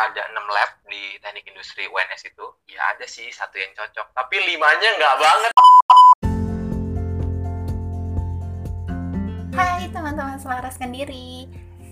ada 6 lab di teknik industri UNS itu ya ada sih satu yang cocok. Tapi limanya nggak banget. Hai teman-teman selaraskan diri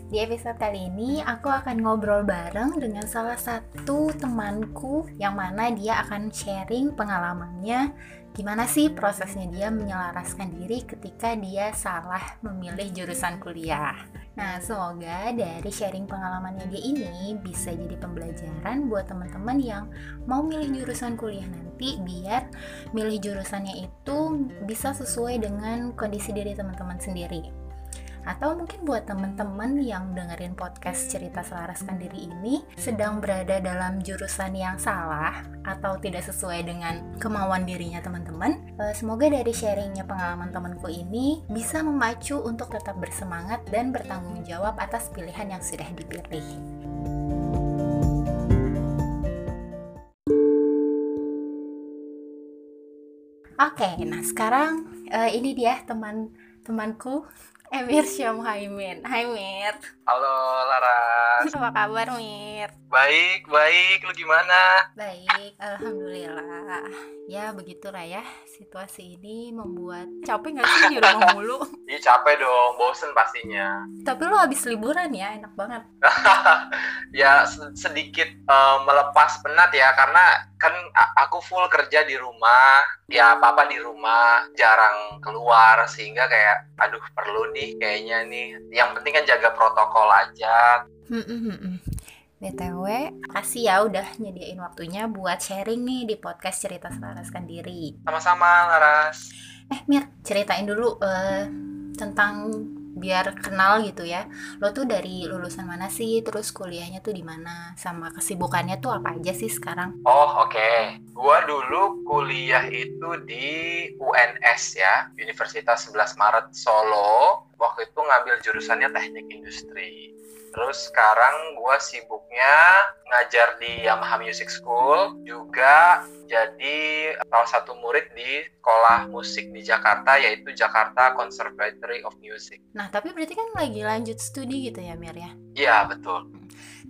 Di episode kali ini aku akan ngobrol bareng dengan salah satu temanku Yang mana dia akan sharing pengalamannya Gimana sih prosesnya dia menyelaraskan diri ketika dia salah memilih jurusan kuliah Nah, semoga dari sharing pengalamannya dia ini bisa jadi pembelajaran buat teman-teman yang mau milih jurusan kuliah nanti biar milih jurusannya itu bisa sesuai dengan kondisi diri teman-teman sendiri atau mungkin buat teman-teman yang dengerin podcast cerita selaraskan diri ini sedang berada dalam jurusan yang salah atau tidak sesuai dengan kemauan dirinya teman-teman eh, semoga dari sharingnya pengalaman temanku ini bisa memacu untuk tetap bersemangat dan bertanggung jawab atas pilihan yang sudah dipilih. Oke, nah sekarang uh, ini dia teman-temanku Emir Syam Haimin. Hai Mir. halo Laras Apa kabar Mir? baik baik lu gimana Baik, alhamdulillah. Ya begitulah ya situasi ini membuat capek nggak sih di rumah mulu? Ih capek dong bosen pastinya Tapi lo habis liburan ya, enak banget. ya se- sedikit eh, melepas penat ya karena kan aku full kerja di rumah ya apa apa di rumah jarang keluar sehingga kayak aduh perlu nih kayaknya nih yang penting kan jaga protokol aja Hmm, hmm, hmm. BTW, kasih ya udah nyediain waktunya buat sharing nih di podcast cerita selaraskan diri. sama-sama Laras Eh Mir, ceritain dulu eh, tentang biar kenal gitu ya. Lo tuh dari lulusan mana sih? Terus kuliahnya tuh di mana? Sama kesibukannya tuh apa aja sih sekarang? Oh oke, gua dulu kuliah itu di UNS ya, Universitas 11 Maret Solo. Waktu itu ngambil jurusannya teknik industri. Terus sekarang gua sibuknya ngajar di Yamaha Music School, juga jadi salah satu murid di sekolah musik di Jakarta yaitu Jakarta Conservatory of Music. Nah, tapi berarti kan lagi lanjut studi gitu ya Mir ya? Iya betul.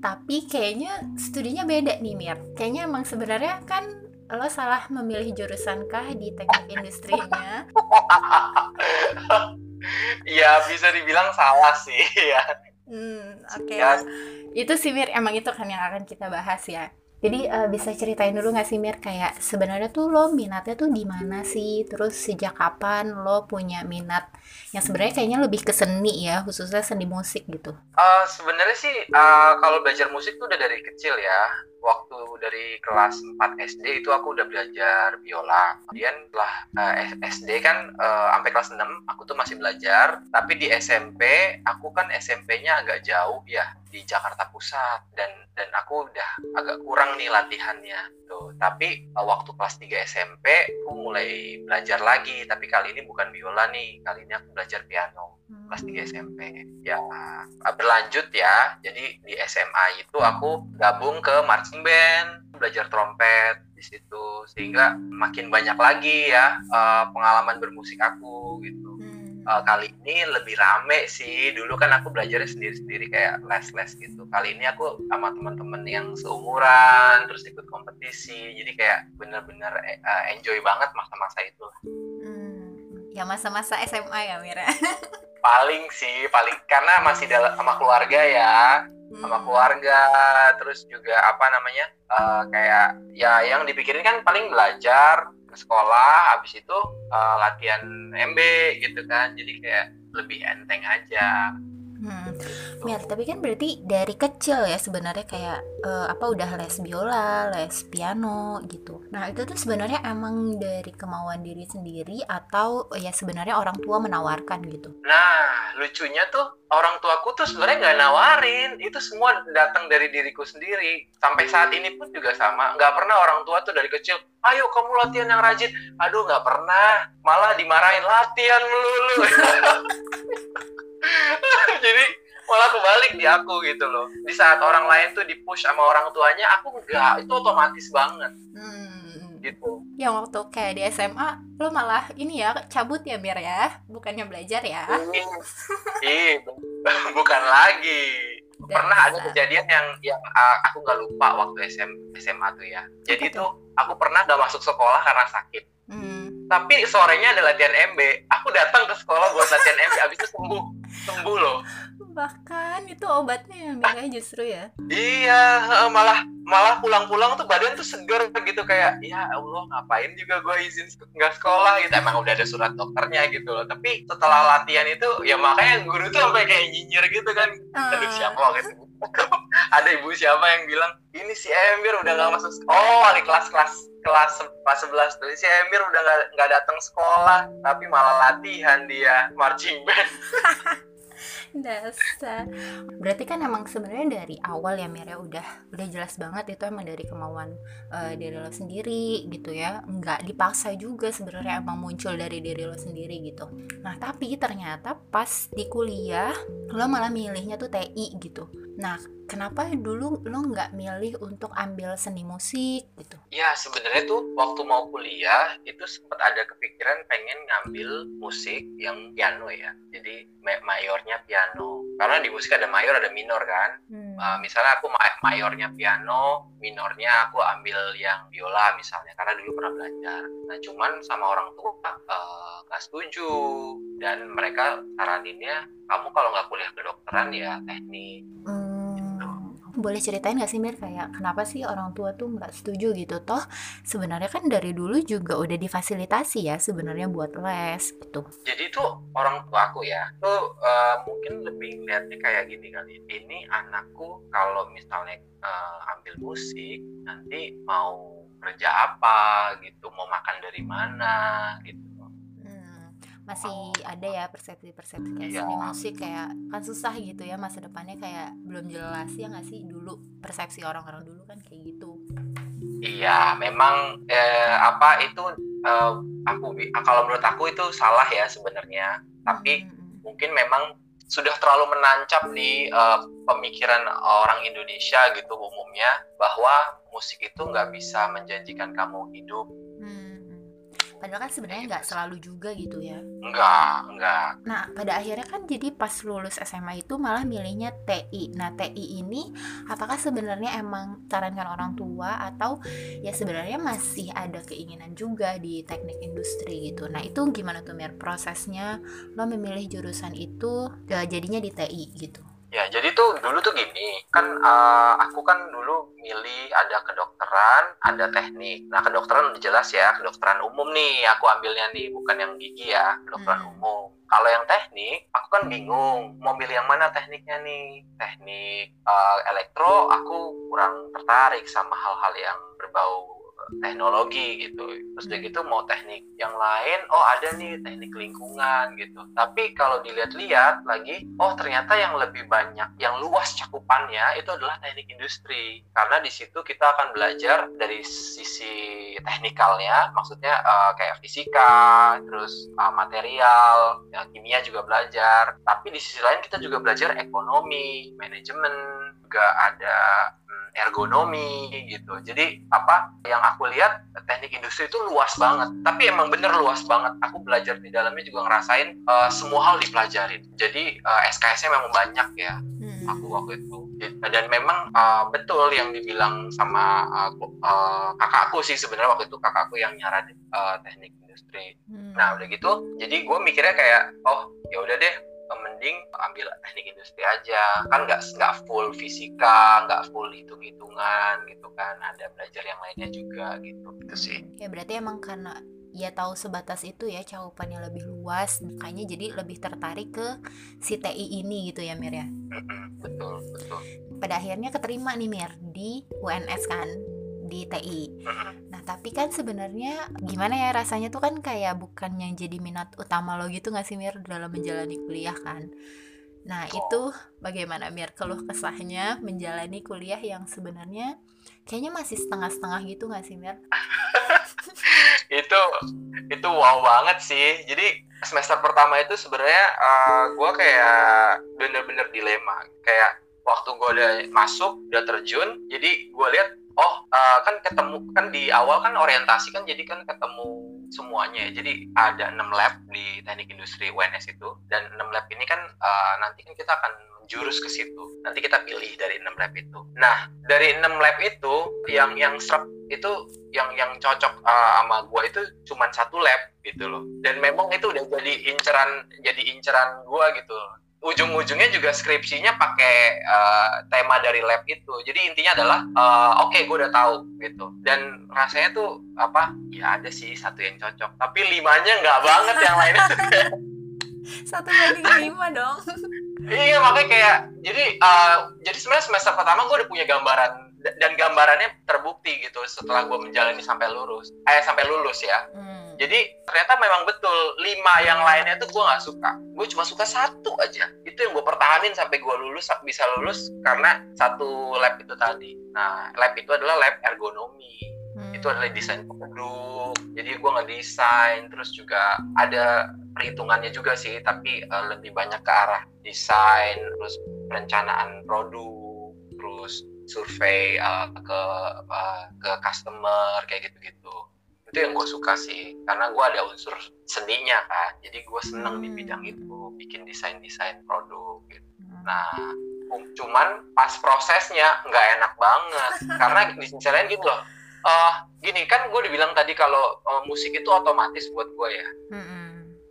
Tapi kayaknya studinya beda nih Mir. Kayaknya emang sebenarnya kan lo salah memilih jurusan kah di teknik industrinya? Iya bisa dibilang salah sih ya. Hmm, oke. Ya, Itu sih Mir, emang itu kan yang akan kita bahas ya. Jadi eh, bisa ceritain dulu nggak sih Mir kayak sebenarnya tuh lo minatnya tuh di mana sih? Terus sejak kapan lo punya minat yang sebenarnya kayaknya lebih ke seni ya, khususnya seni musik gitu. Eh, sebenarnya sih eh, kalau belajar musik tuh udah dari kecil ya. Waktu dari kelas 4 SD itu aku udah belajar biola. Kemudian setelah eh, SD kan eh, sampai kelas 6 aku tuh masih belajar. Tapi di SMP aku kan SMP-nya agak jauh ya di Jakarta Pusat dan dan aku udah agak kurang nih latihannya tuh. Tapi eh, waktu kelas 3 SMP aku mulai belajar lagi. Tapi kali ini bukan biola nih. Kali ini aku belajar piano kelas 3 SMP ya uh, berlanjut ya jadi di SMA itu aku gabung ke marching band belajar trompet di situ sehingga makin banyak lagi ya uh, pengalaman bermusik aku gitu Hmm. Uh, kali ini lebih rame sih. Dulu kan aku belajarnya sendiri-sendiri kayak les-les gitu. Kali ini aku sama teman-teman yang seumuran terus ikut kompetisi. Jadi kayak bener-bener uh, enjoy banget masa-masa itu. Hmm. Ya masa-masa SMA ya Mira. paling sih paling karena masih dalam sama keluarga ya. Sama keluarga terus juga apa namanya eh, kayak ya yang dipikirin kan paling belajar ke sekolah habis itu eh, latihan MB gitu kan. Jadi kayak lebih enteng aja Hmm. Mir, tapi kan berarti dari kecil ya sebenarnya kayak eh, apa udah les biola, les piano gitu. Nah, itu tuh sebenarnya emang dari kemauan diri sendiri atau ya sebenarnya orang tua menawarkan gitu. nah lucunya tuh orang tuaku tuh sebenarnya nggak nawarin itu semua datang dari diriku sendiri sampai saat ini pun juga sama nggak pernah orang tua tuh dari kecil ayo kamu latihan yang rajin aduh nggak pernah malah dimarahin latihan melulu jadi malah kebalik di aku gitu loh. Di saat orang lain tuh dipush sama orang tuanya aku enggak. Itu otomatis banget. Hmm. gitu. Yang waktu kayak di SMA lo malah ini ya cabut ya Mir ya, bukannya belajar ya. Ih, bu- bukan lagi. Pernah ada kejadian yang yang aku nggak lupa waktu SM, SMA tuh ya. Jadi tuh aku pernah nggak masuk sekolah karena sakit hmm. tapi sorenya ada latihan MB aku datang ke sekolah buat latihan MB abis itu sembuh. Sembuh loh. Bahkan itu obatnya yang merah justru ya? Iya malah malah pulang-pulang tuh badan tuh seger gitu kayak ya Allah ngapain juga gue izin nggak sekolah gitu. Emang udah ada surat dokternya gitu loh. Tapi setelah latihan itu ya makanya guru tuh sampai kayak nyinyir gitu kan. Uh. aduh siapa gitu ada ibu siapa yang bilang ini si Emir udah nggak masuk oh di kelas-kelas kelas kelas sebelas tuh. Si Emir udah nggak nggak datang sekolah tapi malah latihan dia marching band. Dasar. Berarti kan emang sebenarnya dari awal ya Mir ya udah udah jelas banget itu emang dari kemauan uh, diri lo sendiri gitu ya. Nggak dipaksa juga sebenarnya emang muncul dari diri lo sendiri gitu. Nah tapi ternyata pas di kuliah lo malah milihnya tuh TI gitu nah kenapa dulu lo nggak milih untuk ambil seni musik gitu? Ya sebenarnya tuh waktu mau kuliah itu sempat ada kepikiran pengen ngambil musik yang piano ya. Jadi mayornya piano. Karena di musik ada mayor ada minor kan. Hmm. Uh, misalnya aku mayornya piano, minornya aku ambil yang biola misalnya karena dulu pernah belajar. Nah cuman sama orang tua uh, nggak setuju dan mereka saraninnya kamu kalau nggak kuliah kedokteran ya teknik. Hmm boleh ceritain gak sih Mir? Kayak kenapa sih orang tua tuh nggak setuju gitu? Toh sebenarnya kan dari dulu juga udah difasilitasi ya sebenarnya buat les gitu. Jadi tuh orang tua aku ya tuh uh, mungkin lebih lihatnya kayak gini kali. Ini anakku kalau misalnya uh, ambil musik nanti mau kerja apa gitu mau makan dari mana gitu masih ada ya persepsi-persepsi kayak iya. seni musik kayak kan susah gitu ya masa depannya kayak belum jelas ya nggak sih? Dulu persepsi orang-orang dulu kan kayak gitu. Iya memang eh, apa itu eh, aku kalau menurut aku itu salah ya sebenarnya. Tapi hmm. mungkin memang sudah terlalu menancap di uh, pemikiran orang Indonesia gitu umumnya bahwa musik itu nggak bisa menjanjikan kamu hidup Padahal kan sebenarnya nggak selalu juga gitu ya. Enggak, enggak. Nah, pada akhirnya kan jadi pas lulus SMA itu malah milihnya TI. Nah, TI ini apakah sebenarnya emang sarankan orang tua atau ya sebenarnya masih ada keinginan juga di teknik industri gitu. Nah, itu gimana tuh Mir prosesnya lo memilih jurusan itu ya, jadinya di TI gitu. Ya, jadi tuh dulu tuh gini, kan uh, aku kan dulu milih ada kedokteran, ada teknik. Nah, kedokteran udah jelas ya, kedokteran umum nih, aku ambilnya nih, bukan yang gigi ya, kedokteran hmm. umum. Kalau yang teknik, aku kan bingung mau milih yang mana tekniknya nih. Teknik uh, elektro, aku kurang tertarik sama hal-hal yang berbau teknologi gitu. Terus udah gitu mau teknik yang lain oh ada nih teknik lingkungan gitu. Tapi kalau dilihat-lihat lagi oh ternyata yang lebih banyak yang luas cakupannya itu adalah teknik industri. Karena di situ kita akan belajar dari sisi teknikalnya maksudnya uh, kayak fisika terus uh, material ya, kimia juga belajar. Tapi di sisi lain kita juga belajar ekonomi manajemen juga ada ergonomi gitu. Jadi apa yang aku lihat teknik industri itu luas banget. Tapi emang bener luas banget. Aku belajar di dalamnya juga ngerasain uh, semua hal dipelajarin. Jadi uh, eh, SKS-nya memang banyak ya. Hmm. Aku waktu itu. Dan memang uh, betul yang dibilang sama uh, uh, kakakku sih sebenarnya waktu itu kakakku yang nyaranin uh, teknik industri. Hmm. Nah udah gitu, jadi gue mikirnya kayak oh ya udah deh mending ambil teknik industri aja. Kan nggak nggak full fisika nggak full hitung hitungan gitu kan. Ada belajar yang lainnya juga gitu. Gitu sih. Ya berarti emang karena ya tahu sebatas itu ya cakupannya lebih luas makanya jadi lebih tertarik ke si TI ini gitu ya Mir ya? Betul betul. Pada akhirnya keterima nih Mir di UNS kan di TI. Nah tapi kan sebenarnya gimana ya rasanya tuh kan kayak bukan yang jadi minat utama lo gitu gak sih Mir dalam menjalani kuliah kan? Nah itu bagaimana Mir keluh kesahnya menjalani kuliah yang sebenarnya kayaknya masih setengah-setengah gitu gak sih Mir? itu itu wow banget sih. Jadi semester pertama itu sebenarnya uh, eh, gue kayak bener-bener dilema. Kayak waktu gue udah masuk, udah terjun, jadi gue lihat oh uh, kan ketemu kan di awal kan orientasi kan jadi kan ketemu semuanya ya. Jadi ada enam lab di teknik industri UNS itu dan enam lab ini kan uh, nanti kan kita akan jurus ke situ. Nanti kita pilih dari enam lab itu. Nah, dari enam lab itu yang yang serap itu yang yang cocok uh, sama gue itu cuma satu lab gitu loh. Dan memang itu udah jadi inceran jadi inceran gue gitu. Ujung-ujungnya juga skripsinya pakai uh, tema dari lab itu. Jadi intinya adalah uh, oke okay, gue udah tahu gitu. Dan rasanya tuh apa? Ya ada sih satu yang cocok. Tapi limanya nggak banget yang lainnya. satu banding lima dong. iya makanya kayak jadi uh, jadi sebenarnya semester pertama gue udah punya gambaran dan gambarannya terbukti gitu setelah gue menjalani sampai lulus eh sampai lulus ya. Hmm. Jadi ternyata memang betul lima yang lainnya tuh gue nggak suka. Gue cuma suka satu aja. Itu yang gue pertahanin sampai gue lulus bisa lulus karena satu lab itu tadi. Nah lab itu adalah lab ergonomi. Hmm. itu adalah desain produk. Jadi gue ngedesain terus juga ada perhitungannya juga sih tapi uh, lebih banyak ke arah desain terus perencanaan produk terus survei uh, ke uh, ke customer kayak gitu-gitu. Itu yang gue suka sih karena gue ada unsur seninya kan. Jadi gue seneng di bidang itu bikin desain desain produk gitu. Nah um, cuman pas prosesnya nggak enak banget. Karena lain gitu loh uh, gini kan gue dibilang tadi kalau uh, musik itu otomatis buat gue ya.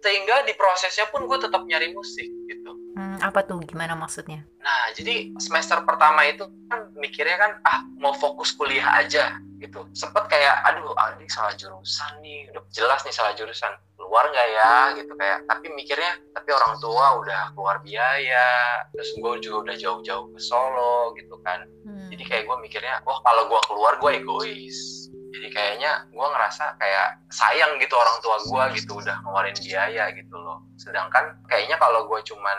Sehingga di prosesnya pun gue tetap nyari musik gitu hmm, apa tuh? Gimana maksudnya? Nah jadi semester pertama itu kan mikirnya kan ah mau fokus kuliah aja. Gitu. Sempet kayak aduh adik salah jurusan nih. Udah jelas nih salah jurusan. Keluar nggak ya? Gitu kayak. Tapi mikirnya tapi orang tua udah keluar biaya terus gue juga udah jauh-jauh ke Solo gitu kan. Hmm. jadi kayak gue mikirnya wah kalau gue keluar gue egois jadi kayaknya gue ngerasa kayak sayang gitu orang tua gue gitu udah ngeluarin biaya gitu loh. Sedangkan kayaknya kalau gue cuman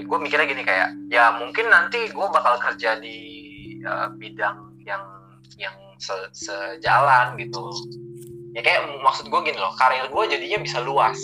gue mikirnya gini kayak ya mungkin nanti gue bakal kerja di uh, bidang yang yang se sejalan gitu. Ya kayak maksud gue gini loh karir gue jadinya bisa luas.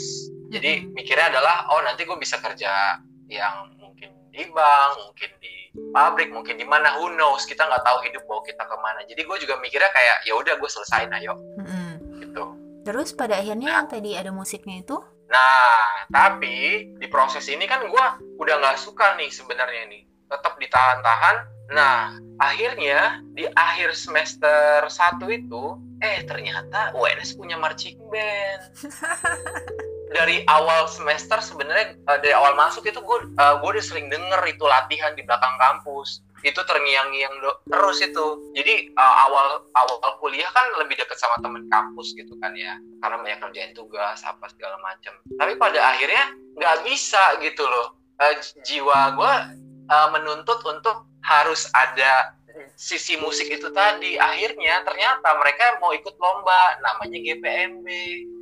Jadi mikirnya adalah oh nanti gue bisa kerja yang mungkin di bank mungkin di pabrik mungkin di mana who knows kita nggak tahu hidup bawa kita ke mana jadi gue juga mikirnya kayak ya udah gue selesain ayo mm-hmm. gitu terus pada akhirnya nah. yang tadi ada musiknya itu nah tapi di proses ini kan gue udah nggak suka nih sebenarnya nih tetap ditahan-tahan Nah, akhirnya di akhir semester satu itu, eh ternyata UNS punya marching band. dari awal semester sebenarnya uh, dari awal masuk itu gue uh, gue udah sering denger itu latihan di belakang kampus. Itu terngiang-ngiang terus itu. Jadi uh, awal awal kuliah kan lebih deket sama temen kampus gitu kan ya. Karena banyak kerjaan tugas apa segala macam tapi pada akhirnya nggak bisa gitu loh. Uh, jiwa gue uh, menuntut untuk harus ada sisi musik itu tadi. Akhirnya ternyata mereka mau ikut lomba namanya GPMB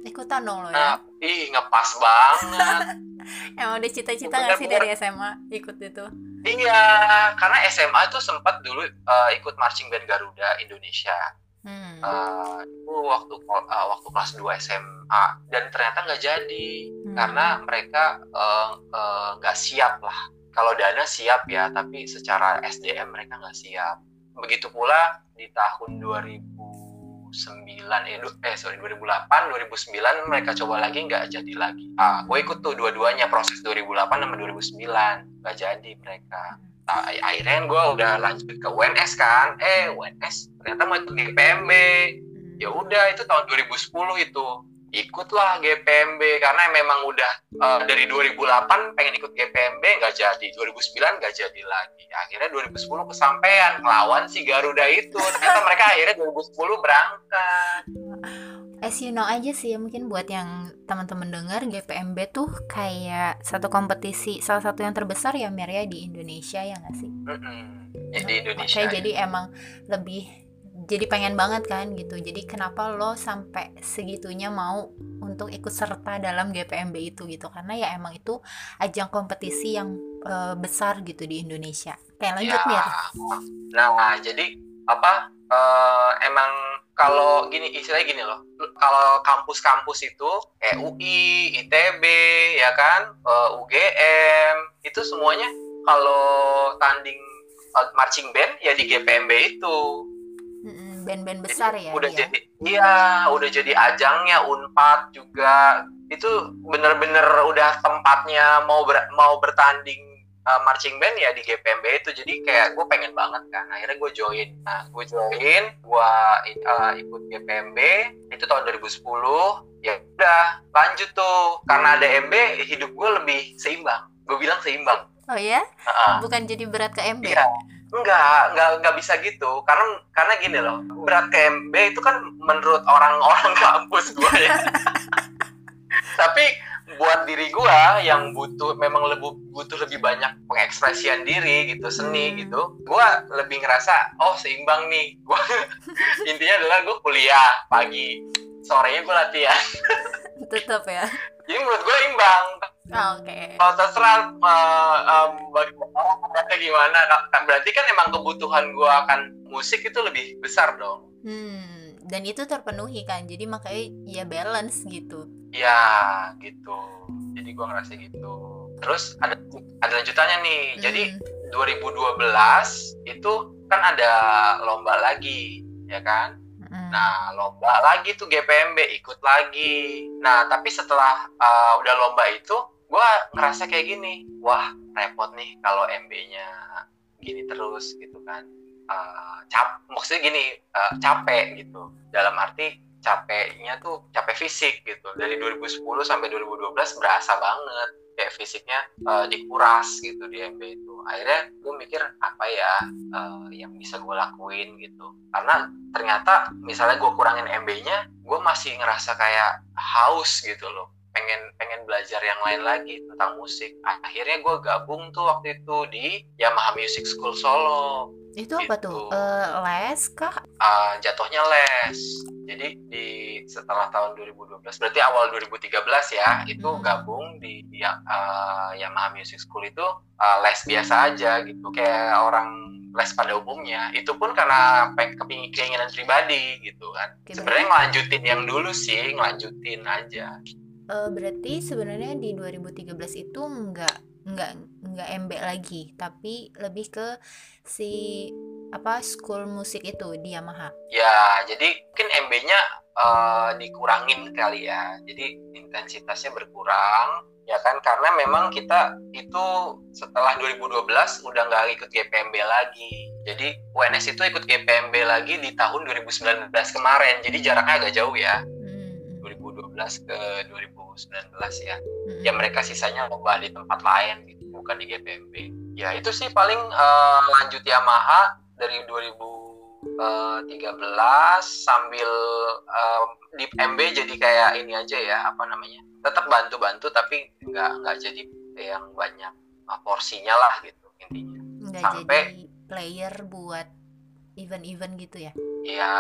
ikutan dong lo ya? Nah, ih ngepas banget. Emang udah cita-cita nggak sih dari SMA ikut itu? Iya karena SMA itu sempat dulu uh, ikut marching band Garuda Indonesia. Hmm. uh, itu waktu uh, waktu kelas 2 SMA dan ternyata nggak jadi hmm. karena mereka nggak uh, uh, siap lah. Kalau dana siap ya tapi secara SDM mereka nggak siap. Begitu pula di tahun 2009 eh, eh sorry 2008 2009 mereka coba lagi nggak jadi lagi. Ah gue ikut tuh dua-duanya proses 2008 sama 2009 nggak jadi mereka. Nah, akhirnya gue udah lanjut ke UNS kan. Eh UNS ternyata mau ikut GPMB ya udah itu tahun 2010 itu ikutlah GPMB karena memang udah uh, dari 2008 pengen ikut GPMB nggak jadi 2009 nggak jadi lagi akhirnya 2010 kesampaian lawan si Garuda itu ternyata mereka akhirnya 2010 berangkat as you know aja sih mungkin buat yang teman-teman dengar GPMB tuh kayak satu kompetisi salah satu yang terbesar ya Mir ya di Indonesia ya nggak sih? Mm -hmm. ya, di Indonesia. Ya. jadi emang lebih jadi pengen banget kan gitu. Jadi kenapa lo sampai segitunya mau untuk ikut serta dalam GPMB itu gitu? Karena ya emang itu ajang kompetisi yang uh, besar gitu di Indonesia. Kayak lanjut ya. nah jadi apa uh, emang kalau gini istilahnya gini loh. Kalau kampus-kampus itu kayak UI, ITB ya kan? Uh, eh, UGM itu semuanya kalau tanding marching band ya di GPMB itu band-band besar ya udah dia? jadi iya udah jadi ajangnya unpad juga. Itu bener-bener udah tempatnya mau ber, mau bertanding uh, marching band ya di GPMB itu. Jadi kayak gue pengen banget kan. Akhirnya gue join. Nah gue join gue uh, ikut GPMB itu tahun 2010 ya udah lanjut tuh. Karena ada MB hidup gue lebih seimbang. Gue bilang seimbang. Oh ya? Uh, bukan jadi berat ke MB iya. Enggak, enggak, enggak bisa gitu. Karena karena gini loh, berat ke MB itu kan menurut orang-orang kampus gue ya. Tapi buat diri gua yang butuh memang lebih butuh lebih banyak pengekspresian diri gitu seni hmm. gitu gua lebih ngerasa oh seimbang nih gua intinya adalah gua kuliah pagi sorenya gua latihan tetap ya jadi menurut gua imbang Oh, Oke. Okay. Kalau terserah uh, um, bagaimana gimana, kan berarti kan emang kebutuhan gua akan musik itu lebih besar dong. Hmm, dan itu terpenuhi kan, jadi makanya ya balance gitu ya gitu jadi gue ngerasa gitu terus ada ada lanjutannya nih hmm. jadi 2012 itu kan ada lomba lagi ya kan hmm. nah lomba lagi tuh GPMB ikut lagi. Nah tapi setelah uh, udah lomba itu gue ngerasa kayak gini wah repot nih kalau MB-nya gini terus gitu kan. Uh, cap maksudnya gini uh, capek gitu. Dalam arti capeknya tuh capek fisik gitu. Dari 2010 sampai 2012 berasa banget kayak fisiknya uh, dikuras gitu di MB itu. Akhirnya gue mikir apa ya uh, yang bisa gue lakuin gitu. Karena ternyata misalnya gue kurangin MB-nya gue masih ngerasa kayak haus gitu loh pengen pengen belajar yang lain lagi tentang musik. Akhirnya gue gabung tuh waktu itu di Yamaha Music School Solo. Itu apa gitu. tuh uh, les kah? Uh, jatuhnya les. Jadi di setelah tahun 2012 berarti awal 2013 ya itu hmm. gabung di, di uh, Yamaha Music School itu uh, les biasa aja gitu. Kayak orang les pada umumnya. Itu pun karena kepingin keinginan pribadi gitu kan. Sebenarnya ngelanjutin yang dulu sih ngelanjutin aja uh, berarti sebenarnya di 2013 itu enggak enggak enggak MB lagi tapi lebih ke si apa school musik itu di Yamaha. Ya jadi mungkin MB-nya uh, eh, dikurangin kali ya. Jadi intensitasnya berkurang ya kan? Karena memang kita itu setelah 2012 udah nggak ikut GPMB lagi. Jadi UNS itu ikut GPMB lagi di tahun 2019 kemarin. Jadi jaraknya agak jauh ya 2012 hmm. ke 2000 2019 ya hmm. ya mereka sisanya lomba di tempat lain gitu bukan di GPMB ya itu sih paling uh, lanjut Yamaha dari 2013 eh, sambil uh, di MB jadi kayak ini aja ya apa namanya tetap bantu-bantu tapi nggak nggak jadi yang banyak porsinya lah gitu intinya nggak sampai jadi player buat event-event gitu ya? Ya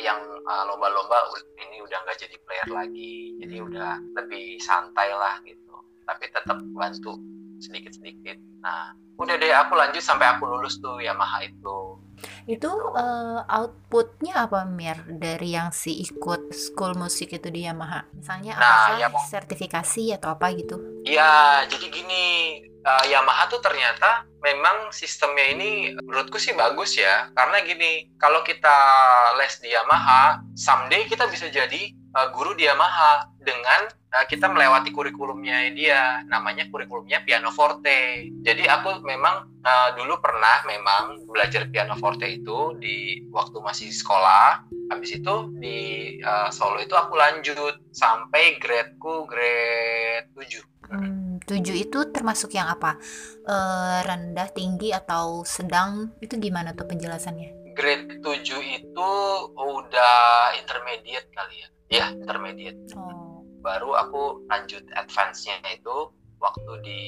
yang uh, lomba-lomba ini udah nggak jadi player lagi. Jadi hmm. udah lebih santai lah gitu. Tapi tetap bantu sedikit-sedikit. Nah udah deh aku lanjut sampai aku lulus tuh Yamaha itu itu uh, outputnya apa Mir? Dari yang si ikut school musik itu di Yamaha? Misalnya nah, apa ya, sertifikasi atau apa gitu? Iya jadi gini uh, Yamaha tuh ternyata memang sistemnya ini menurutku sih bagus ya. Karena gini kalau kita les di Yamaha someday kita bisa jadi uh, guru di Yamaha dengan uh, kita melewati kurikulumnya dia namanya kurikulumnya piano forte jadi aku memang uh, dulu pernah memang belajar piano forte itu di waktu masih sekolah habis itu di uh, Solo itu aku lanjut sampai gradeku grade 7 hmm tujuh itu termasuk yang apa? E, rendah, tinggi atau sedang? Itu gimana tuh penjelasannya? Grade 7 itu udah intermediate kali ya. Ya, intermediate. Oh. Baru aku lanjut advance-nya itu waktu di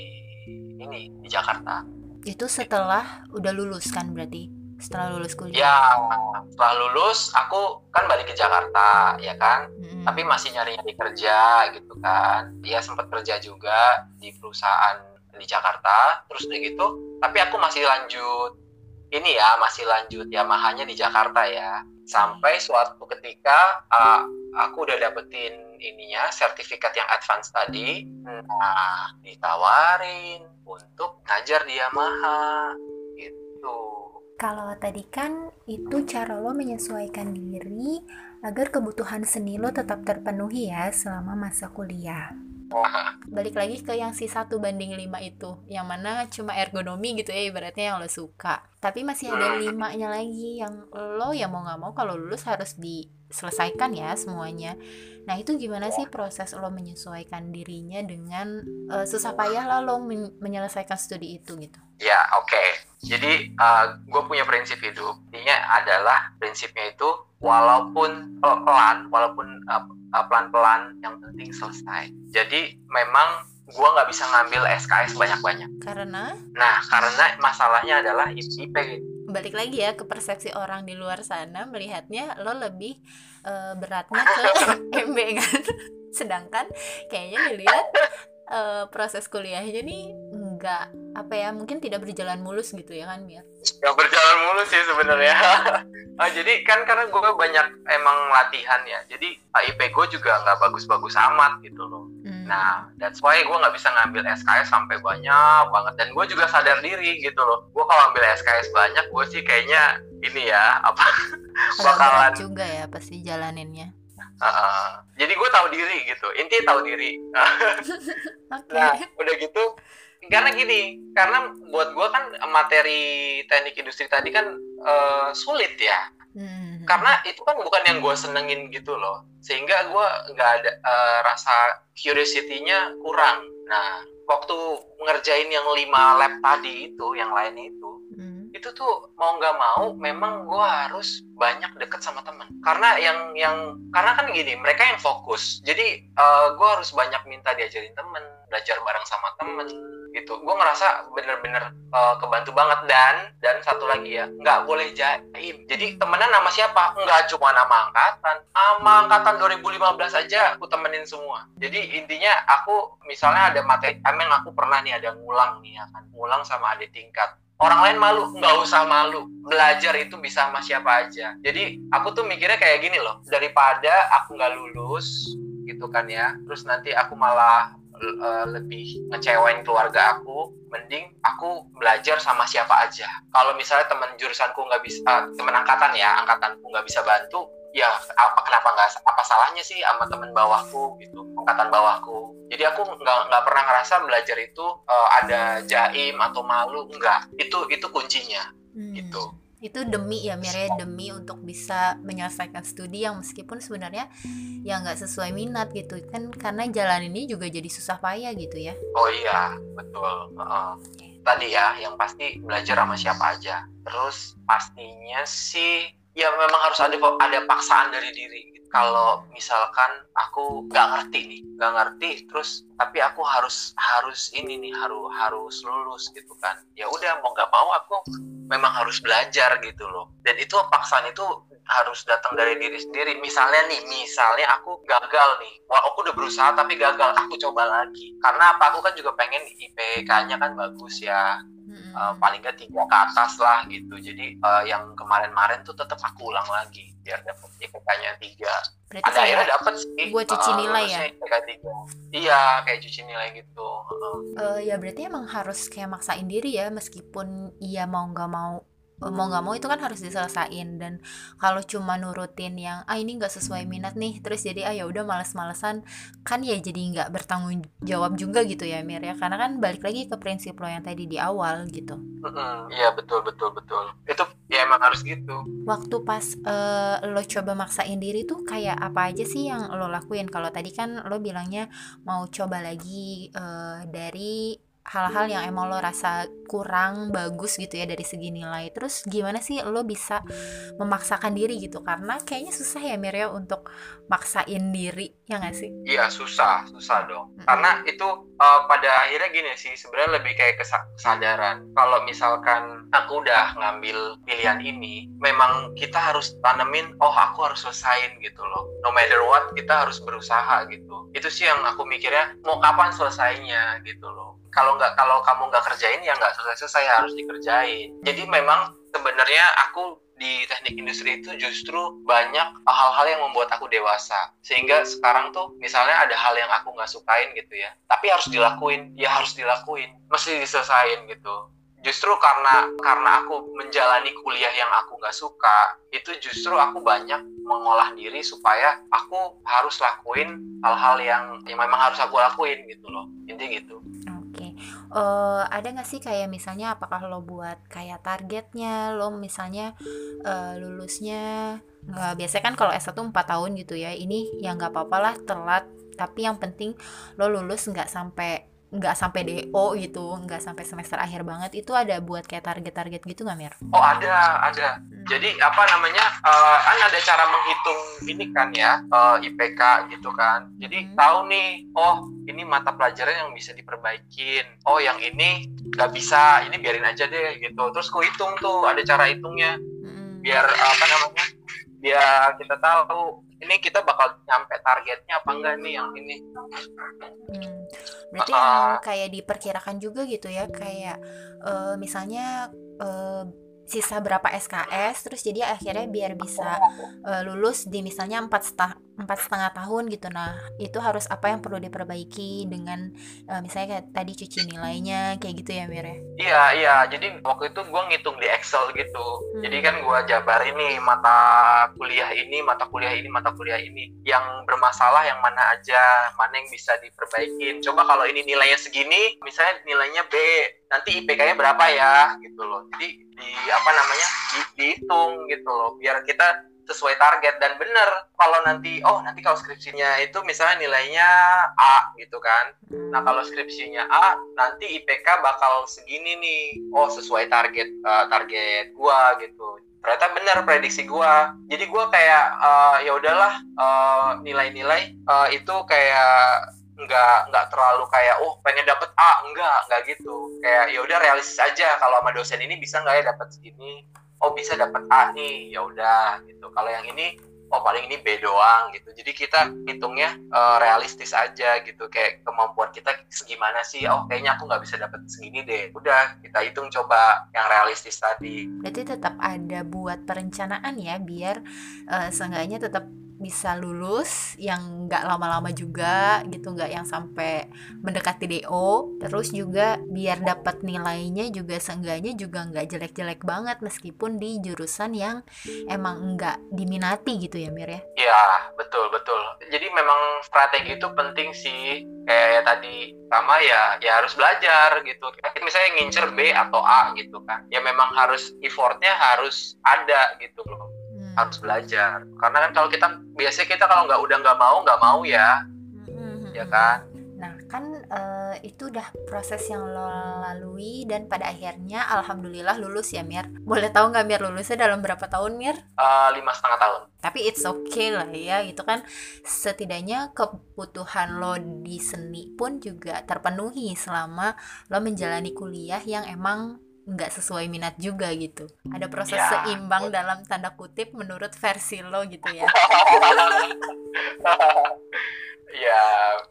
ini di Jakarta. Itu setelah udah lulus kan berarti? setelah lulus kuliah? Ya, setelah lulus aku kan balik ke Jakarta, ya kan. Hmm. Tapi masih nyari-nyari kerja gitu kan. Dia sempat kerja juga di perusahaan di Jakarta, terus udah gitu. Tapi aku masih lanjut ini ya, masih lanjut Yamaha-nya di Jakarta ya. Sampai suatu ketika uh, aku udah dapetin ininya sertifikat yang advance tadi, nah ditawarin untuk ngajar di Yamaha gitu. Kalau tadi kan itu cara lo menyesuaikan diri agar kebutuhan seni lo tetap terpenuhi ya selama masa kuliah. Balik lagi ke yang si satu banding lima itu. Yang mana cuma ergonomi gitu ya ibaratnya yang lo suka. Tapi masih ada limanya lagi yang lo ya mau nggak mau kalau lulus harus diselesaikan ya semuanya. Nah itu gimana sih proses lo menyesuaikan dirinya dengan eh, susah payah lah lo men- menyelesaikan studi itu gitu? Ya, oke. Jadi, gue punya prinsip hidup. Intinya adalah prinsipnya itu walaupun pelan, walaupun uh, uh, pelan-pelan, yang penting selesai. Jadi, memang gue nggak bisa ngambil SKS banyak-banyak. karena Nah, karena masalahnya adalah IP. balik lagi ya ke persepsi orang di luar sana melihatnya lo lebih eh, beratnya ke MB kan sedangkan kayaknya dilihat eh, proses kuliahnya nih enggak apa ya mungkin tidak berjalan mulus gitu ya kan Mir Yang berjalan mulus sih sebenarnya. Ah, jadi kan karena gue banyak emang latihan ya. Jadi IP gue juga nggak bagus-bagus amat gitu loh. Hmm. Nah, that's why gue nggak bisa ngambil SKS sampai banyak banget. Dan gue juga sadar diri gitu loh. Gue kalau ambil SKS banyak, gue sih kayaknya ini ya apa agak bakalan. juga ya pasti jalaninnya ah. jadi gue tahu diri gitu. Inti tahu diri. oke Nah, udah gitu. Karena gini, karena buat gue kan materi teknik industri tadi kan eh, sulit ya. Hmm. karena itu kan bukan yang gue senengin gitu loh sehingga gue nggak ada eh, rasa curiosity-nya kurang nah waktu ngerjain yang lima lab tadi itu yang lain itu Hmm. Itu tuh mau nggak mau memang gue harus banyak deket sama temen. Karena yang yang karena kan gini mereka yang fokus. Jadi gue harus banyak minta diajarin temen belajar bareng sama temen gitu. Gue ngerasa bener-bener eh, kebantu banget. Dan dan satu lagi ya nggak boleh jaim. Jadi temenan nama siapa? Nggak cuma nama angkatan. Sama angkatan 2015 aja aku temenin semua. Jadi intinya aku misalnya ada materi emang aku pernah nih ada ngulang nih ya kan. Ngulang sama adik tingkat orang lain malu nggak usah malu. Belajar itu bisa sama siapa aja. Jadi aku tuh mikirnya kayak gini loh. Daripada aku nggak lulus gitu kan ya. Terus nanti aku malah eh, lebih ngecewain keluarga aku mending aku belajar sama siapa aja. Kalau misalnya teman jurusanku nggak bisa eh, teman angkatan ya angkatanku nggak bisa bantu ya apa kenapa nggak apa salahnya sih sama teman bawahku gitu angkatan bawahku jadi aku nggak nggak pernah ngerasa belajar itu eh, ada jaim atau malu enggak itu itu kuncinya Hmm. gitu. itu demi ya Mir ya demi untuk bisa menyelesaikan studi yang meskipun sebenarnya ya nggak sesuai minat gitu kan karena jalan ini juga jadi susah payah gitu ya oh iya betul Heeh. tadi ya yang pasti belajar sama siapa aja terus pastinya sih ya memang harus ada ada paksaan dari diri. Kalau misalkan aku nggak ngerti nih nggak ngerti terus tapi aku harus harus ini nih harus harus lulus gitu kan. Ya udah mau nggak mau aku memang harus belajar gitu loh. Dan itu paksaan itu harus datang dari diri sendiri. Misalnya nih misalnya aku gagal nih. Wah aku udah berusaha tapi gagal aku coba lagi. Karena apa? Aku kan juga pengen IPK-nya kan bagus ya Uh, paling nggak tiga ke atas lah gitu. Jadi uh, yang kemarin-kemarin tuh tetap aku ulang lagi biar dapet IPK-nya tiga. Berarti ada akhirnya dapet sih buat cuci Uh, nilai ya? lulusnya IPK tiga. Iya kayak cuci nilai gitu. Uh, eh, ya berarti emang harus kayak maksain diri ya meskipun iya mau nggak mau eh, mau nggak mau itu kan harus diselesain. Dan kalau cuma nurutin yang ah ini nggak sesuai minat nih terus jadi ah ya udah males-malesan kan ya jadi nggak bertanggung jawab juga gitu ya Mir ya. Karena kan balik lagi ke prinsip lo yang tadi di awal gitu. Iya betul betul betul. Itu ya emang harus gitu. Waktu pas eh, lo coba maksain diri tuh kayak apa aja sih yang lo lakuin? Kalau tadi kan lo bilangnya mau coba lagi eh, dari hal-hal yang emang lo rasa kurang bagus gitu ya dari segi nilai terus gimana sih lo bisa memaksakan diri gitu karena kayaknya susah ya Mir ya untuk maksain diri ya nggak sih Iya susah, susah dong. Mm-mm. Karena itu uh, pada akhirnya gini sih, sebenarnya lebih kayak kesa- kesadaran. Kalau misalkan aku udah ngambil pilihan ini, memang kita harus tanemin, oh aku harus selesain gitu loh. No matter what, kita harus berusaha gitu. Itu sih yang aku mikirnya, mau kapan selesainya gitu loh. Kalau nggak, kalau kamu nggak kerjain ya nggak selesai-selesai harus dikerjain. Jadi memang sebenarnya aku di teknik industri itu justru banyak hal-hal yang membuat aku dewasa. Sehingga sekarang tuh misalnya ada hal yang aku nggak sukain gitu ya tapi harus dilakuin ya harus dilakuin mesti diselesain gitu. Justru karena karena aku menjalani kuliah yang aku nggak suka itu justru aku banyak mengolah diri supaya aku harus lakuin hal-hal yang yang memang harus aku lakuin gitu loh. Intinya gitu Eh, ada nggak sih kayak misalnya apakah lo buat kayak targetnya, lo misalnya eh, lulusnya nggak biasanya kan kalau S1 4 tahun gitu ya, ini ya nggak apa-apa lah telat, tapi yang penting lo lulus nggak sampai nggak sampai DO gitu, nggak sampai semester akhir banget, itu ada buat kayak target-target gitu nggak Mir? oh ada ada. Jadi apa namanya eh, kan ada cara menghitung ini kan ya eh, IPK gitu kan. Jadi Hmm. tahu nih oh ini mata pelajaran yang bisa diperbaikin. Oh yang ini nggak bisa ini biarin aja deh gitu. Terus ku hitung tuh ada cara hitungnya. Mm-mm. biar apa namanya biar kita tahu ini kita bakal nyampe targetnya apa enggak nih yang ini. Hmm, Berarti Ah. emang kayak diperkirakan juga gitu ya, kayak eh, misalnya eh, sisa berapa SKS, terus jadi akhirnya biar bisa eh, lulus di misalnya empat setengah empat setengah tahun gitu. Nah, itu harus apa yang perlu diperbaiki dengan eh, misalnya kayak tadi cuci nilainya, kayak gitu ya Mir ya? iya iya jadi waktu itu gue ngitung di Excel gitu Hmm. jadi kan gue jabar ini mata kuliah ini mata kuliah ini mata kuliah ini yang bermasalah yang mana aja mana yang bisa diperbaikin coba kalau ini nilainya segini misalnya nilainya B nanti IPK-nya berapa ya gitu loh jadi di apa namanya di, dihitung gitu loh biar kita sesuai target dan bener kalau nanti oh nanti kalau skripsinya itu misalnya nilainya A gitu kan Nah kalau skripsinya A, nanti IPK bakal segini nih. Oh sesuai target eh, target gua gitu. Ternyata benar prediksi gua. Jadi gua kayak eh, ya udahlah eh, nilai-nilai eh, itu kayak nggak nggak terlalu kayak oh pengen dapet A. Enggak enggak gitu. Kayak ya udah realistis aja. Kalau sama dosen ini bisa nggak ya dapat segini? Oh bisa dapat A nih. Ya udah gitu. Kalau yang ini oh paling ini B doang gitu. Jadi kita hitungnya eh, realistis aja gitu. Kayak kemampuan kita segimana sih? Oh kayaknya aku nggak bisa dapat segini deh. Udah kita hitung coba yang realistis tadi. Berarti tetap ada buat perencanaan ya, biar eh, seenggaknya tetap bisa lulus yang nggak lama-lama juga gitu nggak yang sampai mendekati DO terus juga biar dapat nilainya juga seenggaknya juga nggak jelek-jelek banget meskipun di jurusan yang emang nggak diminati gitu ya Mir ya Iya, betul betul. Jadi memang strategi itu penting sih. Kayak tadi sama ya, ya harus belajar gitu. Misalnya ngincer B atau A gitu kan. Ya memang harus effortnya harus ada gitu loh. Hmm. Harus belajar. Karena kan kalau kita biasanya kita kalau nggak udah nggak mau nggak mau ya, Hmm. ya kan. Nah, kan eh, itu udah proses yang lo lalui dan pada akhirnya alhamdulillah lulus ya Mir. Boleh tahu nggak Mir lulusnya dalam berapa tahun Mir? Eh, lima setengah tahun. Tapi it's okay lah ya, gitu kan setidaknya kebutuhan lo di seni pun juga terpenuhi selama lo menjalani kuliah yang emang nggak sesuai minat juga gitu. Ada proses Ya. seimbang dalam tanda kutip menurut versi lo gitu ya. ya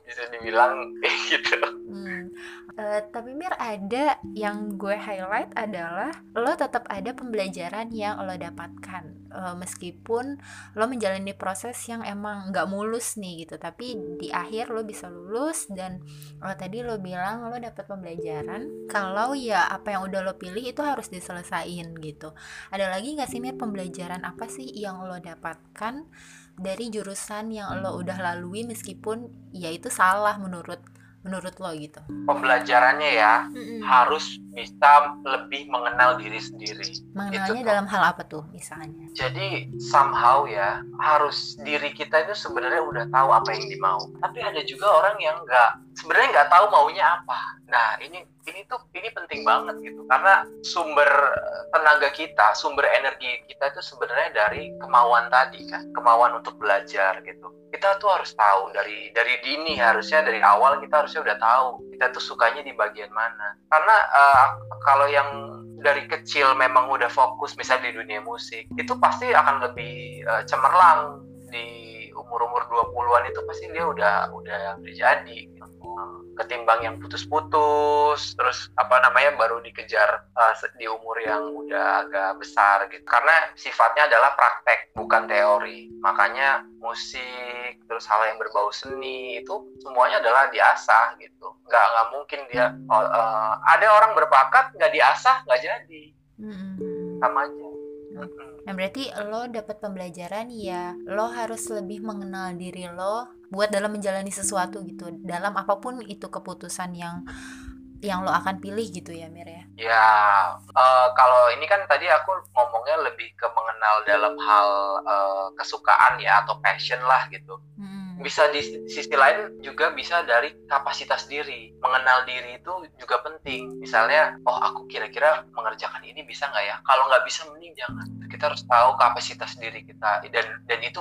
bisa dibilang gitu. Hmm. Eh, tapi Mir ada yang gue highlight adalah lo tetap ada pembelajaran yang lo dapatkan Eh, meskipun lo menjalani proses yang emang nggak mulus nih gitu tapi di akhir lo bisa lulus dan eh, tadi lo bilang lo dapat pembelajaran kalau ya apa yang udah lo pilih itu harus diselesain gitu. Ada lagi nggak sih Mir pembelajaran apa sih yang lo dapatkan dari jurusan yang lo udah lalui meskipun ya itu salah menurut menurut lo gitu Pembelajarannya ya Mm-mm. harus bisa lebih mengenal diri sendiri. mengenalnya Itu tuh. dalam hal apa tuh misalnya Jadi somehow ya harus diri kita itu sebenarnya udah tahu apa yang dimau. Tapi ada juga orang yang nggak sebenarnya nggak tahu maunya apa. Nah ini ini tuh ini penting banget gitu karena sumber tenaga kita, sumber energi kita itu sebenarnya dari kemauan tadi kan, kemauan untuk belajar gitu. Kita tuh harus tahu dari dari dini harusnya dari awal kita harusnya udah tahu kita tuh sukanya di bagian mana. Karena eh, kalau yang dari kecil memang udah fokus misalnya di dunia musik itu pasti akan lebih eh, cemerlang di umur-umur 20-an itu pasti dia udah udah udah jadi. Ketimbang yang putus-putus terus apa namanya baru dikejar uh, di umur yang udah agak besar gitu. Karena sifatnya adalah praktek bukan teori. Makanya musik terus hal yang berbau seni itu semuanya adalah diasah gitu. Nggak nggak mungkin dia oh, uh, ada orang berbakat nggak diasah nggak jadi. Sama aja Nah berarti lo dapat pembelajaran ya lo harus lebih mengenal diri lo buat dalam menjalani sesuatu gitu dalam apa pun itu keputusan yang yang lo akan pilih gitu ya Mir ya? Ya uh, kalau ini kan tadi aku ngomongnya lebih ke mengenal dalam hal uh, kesukaan ya atau passion lah gitu. Hmm bisa di sisi lain juga bisa dari kapasitas diri. Mengenal diri itu juga penting. Misalnya oh aku kira-kira mengerjakan ini bisa nggak ya? Kalau nggak bisa mending jangan. Kita harus tahu kapasitas diri kita. Dan dan itu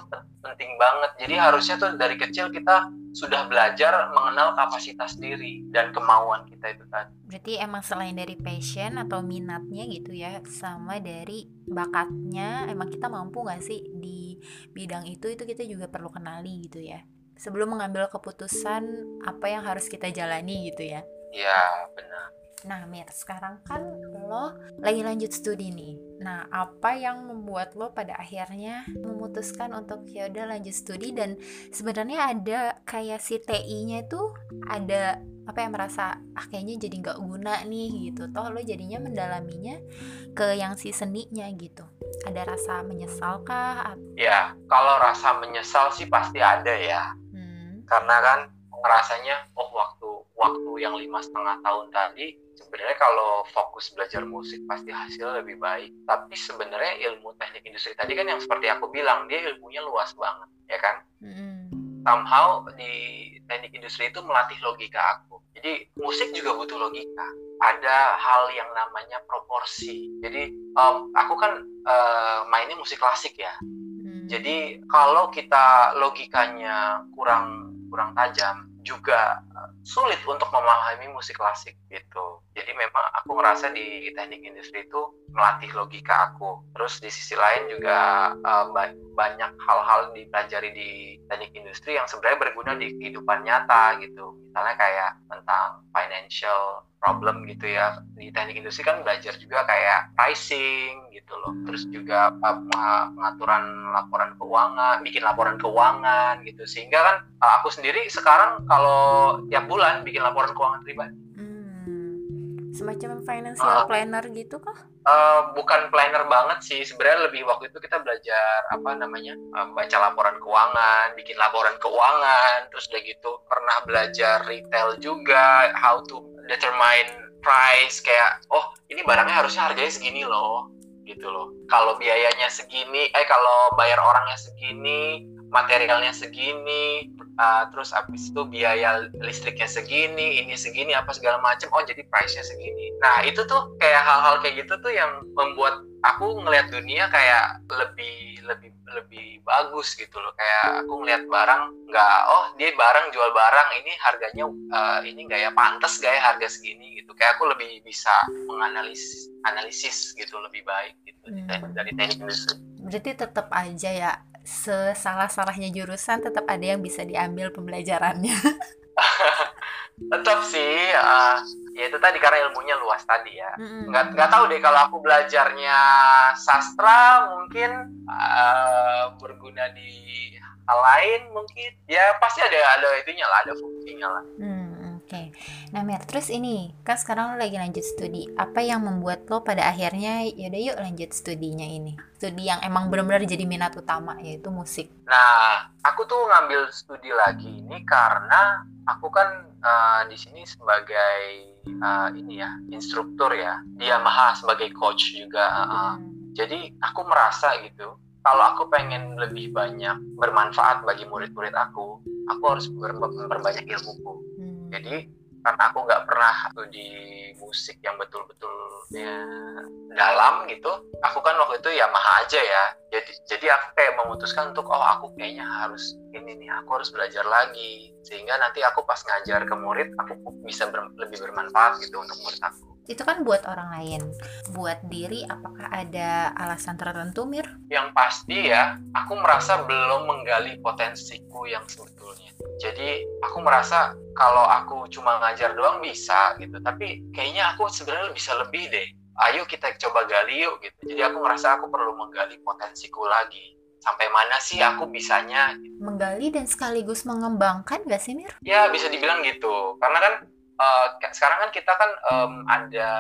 banget jadi harusnya tuh dari kecil kita sudah belajar mengenal kapasitas diri dan kemauan kita itu tadi. Berarti emang selain dari passion atau minatnya gitu ya, sama dari bakatnya, emang kita mampu nggak sih di bidang itu itu kita juga perlu kenali gitu ya. Sebelum mengambil keputusan apa yang harus kita jalani gitu ya. Iya, benar. Nah, Mir, sekarang kan lo lagi lanjut studi nih. Nah, apa yang membuat lo pada akhirnya memutuskan untuk ya udah lanjut studi dan sebenarnya ada kayak si TI-nya itu ada apa yang merasa ah kayaknya jadi nggak guna nih gitu. Toh lo jadinya mendalaminya ke yang si seninya gitu. Ada rasa menyesal kah? Ya, kalau rasa menyesal sih pasti ada ya. Hmm. Karena kan ngerasanya oh waktu waktu yang lima setengah tahun tadi sebenarnya kalau fokus belajar musik pasti hasil lebih baik. Tapi sebenarnya ilmu teknik industri tadi kan yang seperti aku bilang dia ilmunya luas banget ya kan? Mm. somehow di teknik industri itu melatih logika aku. Jadi musik juga butuh logika. Ada hal yang namanya proporsi. Jadi um, aku kan uh, mainnya musik klasik ya. Mm. jadi kalau kita logikanya kurang kurang tajam juga sulit untuk memahami musik klasik gitu. Jadi memang aku ngerasa di teknik industri itu melatih logika aku. Terus di sisi lain juga uh, banyak hal-hal dipelajari di teknik industri yang sebenarnya berguna di kehidupan nyata gitu. Misalnya kayak tentang financial problem gitu ya. Di teknik industri kan belajar juga kayak pricing gitu loh. Terus juga pengaturan laporan keuangan, bikin laporan keuangan gitu. Sehingga kan aku sendiri sekarang kalau tiap bulan bikin laporan keuangan pribadi. Hmm. Semacam financial uh, planner gitu kah? Uh, bukan planner banget sih. Sebenarnya lebih waktu itu kita belajar apa namanya uh, baca laporan keuangan, bikin laporan keuangan, terus udah gitu pernah belajar retail juga, how to determine price kayak oh ini barangnya harusnya harganya segini loh gitu loh. Kalau biayanya segini, eh kalau bayar orangnya segini, materialnya segini, uh, terus habis itu biaya listriknya segini, ini segini, apa segala macam. Oh jadi price-nya segini. Nah itu tuh kayak hal-hal kayak gitu tuh yang membuat aku ngelihat dunia kayak lebih lebih lebih bagus gitu loh kayak aku ngelihat barang nggak oh dia barang jual barang ini harganya uh, ini nggak ya pantas gak ya harga segini gitu kayak aku lebih bisa menganalisis analisis gitu lebih baik gitu hmm. dari teknik industri berarti tetap aja ya sesalah-salahnya jurusan tetap ada yang bisa diambil pembelajarannya. tetap sih, uh, ya itu tadi karena ilmunya luas tadi ya. Mm-hmm. Nggak nggak tahu deh kalau aku belajarnya sastra mungkin uh, berguna di hal lain mungkin. Ya pasti ada ada itunya lah, ada fungsinya lah. Mm. Oke, okay. nah Mer, terus ini kan sekarang lo lagi lanjut studi. Apa yang membuat lo pada akhirnya yaudah yuk lanjut studinya ini? Studi yang emang benar-benar jadi minat utama yaitu musik. Nah, aku tuh ngambil studi lagi ini karena aku kan uh, di sini sebagai uh, ini ya instruktur ya, dia maha sebagai coach juga. Uh, Jadi aku merasa gitu, kalau aku pengen lebih banyak bermanfaat bagi murid-murid aku, aku harus memperbanyak ilmuku jadi karena aku nggak pernah di musik yang betul-betul ya, dalam gitu aku kan waktu itu ya maha aja ya. Jadi jadi aku kayak memutuskan untuk oh aku kayaknya harus ini nih aku harus belajar lagi. Sehingga nanti aku pas ngajar ke murid aku bisa ber, lebih bermanfaat gitu untuk murid aku itu kan buat orang lain. Buat diri apakah ada alasan tertentu Mir? Yang pasti ya aku merasa belum menggali potensiku yang sebetulnya. Jadi aku merasa kalau aku cuma ngajar doang bisa gitu. Tapi kayaknya aku sebenarnya bisa lebih deh. Ayo kita coba gali yuk gitu. Jadi aku merasa aku perlu menggali potensiku lagi. Sampai mana sih aku bisanya? Menggali dan sekaligus mengembangkan gak sih Mir? Ya bisa dibilang gitu. Karena kan uh, sekarang kan kita kan um, ada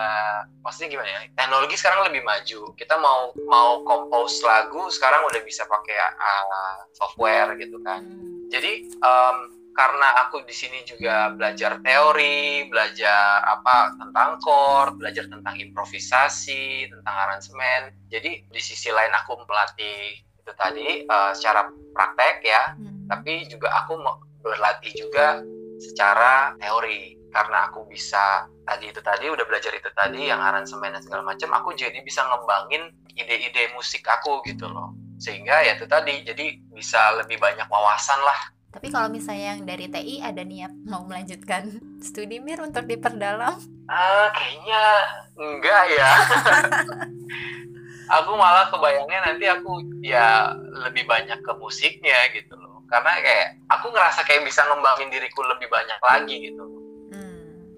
maksudnya gimana ya teknologi sekarang lebih maju kita mau mau compose lagu sekarang udah bisa pakai uh, software gitu kan hmm. jadi um, karena aku di sini juga belajar teori, belajar apa tentang chord, belajar tentang improvisasi, tentang aransemen. Jadi di sisi lain aku melatih itu tadi uh, secara praktek ya hmm. tapi juga aku mau berlatih juga secara teori karena aku bisa. Tadi itu tadi udah belajar itu tadi yang aransemen dan segala macam aku jadi bisa ngembangin ide-ide musik aku gitu loh. Sehingga ya itu tadi jadi bisa lebih banyak wawasan lah. Tapi kalau misalnya yang dari TI ada niat mau melanjutkan studi mir untuk diperdalam? Uh, kayaknya enggak ya. aku malah kebayangnya nanti aku ya lebih banyak ke musiknya gitu loh. Karena kayak aku ngerasa kayak bisa ngembangin diriku lebih banyak lagi gitu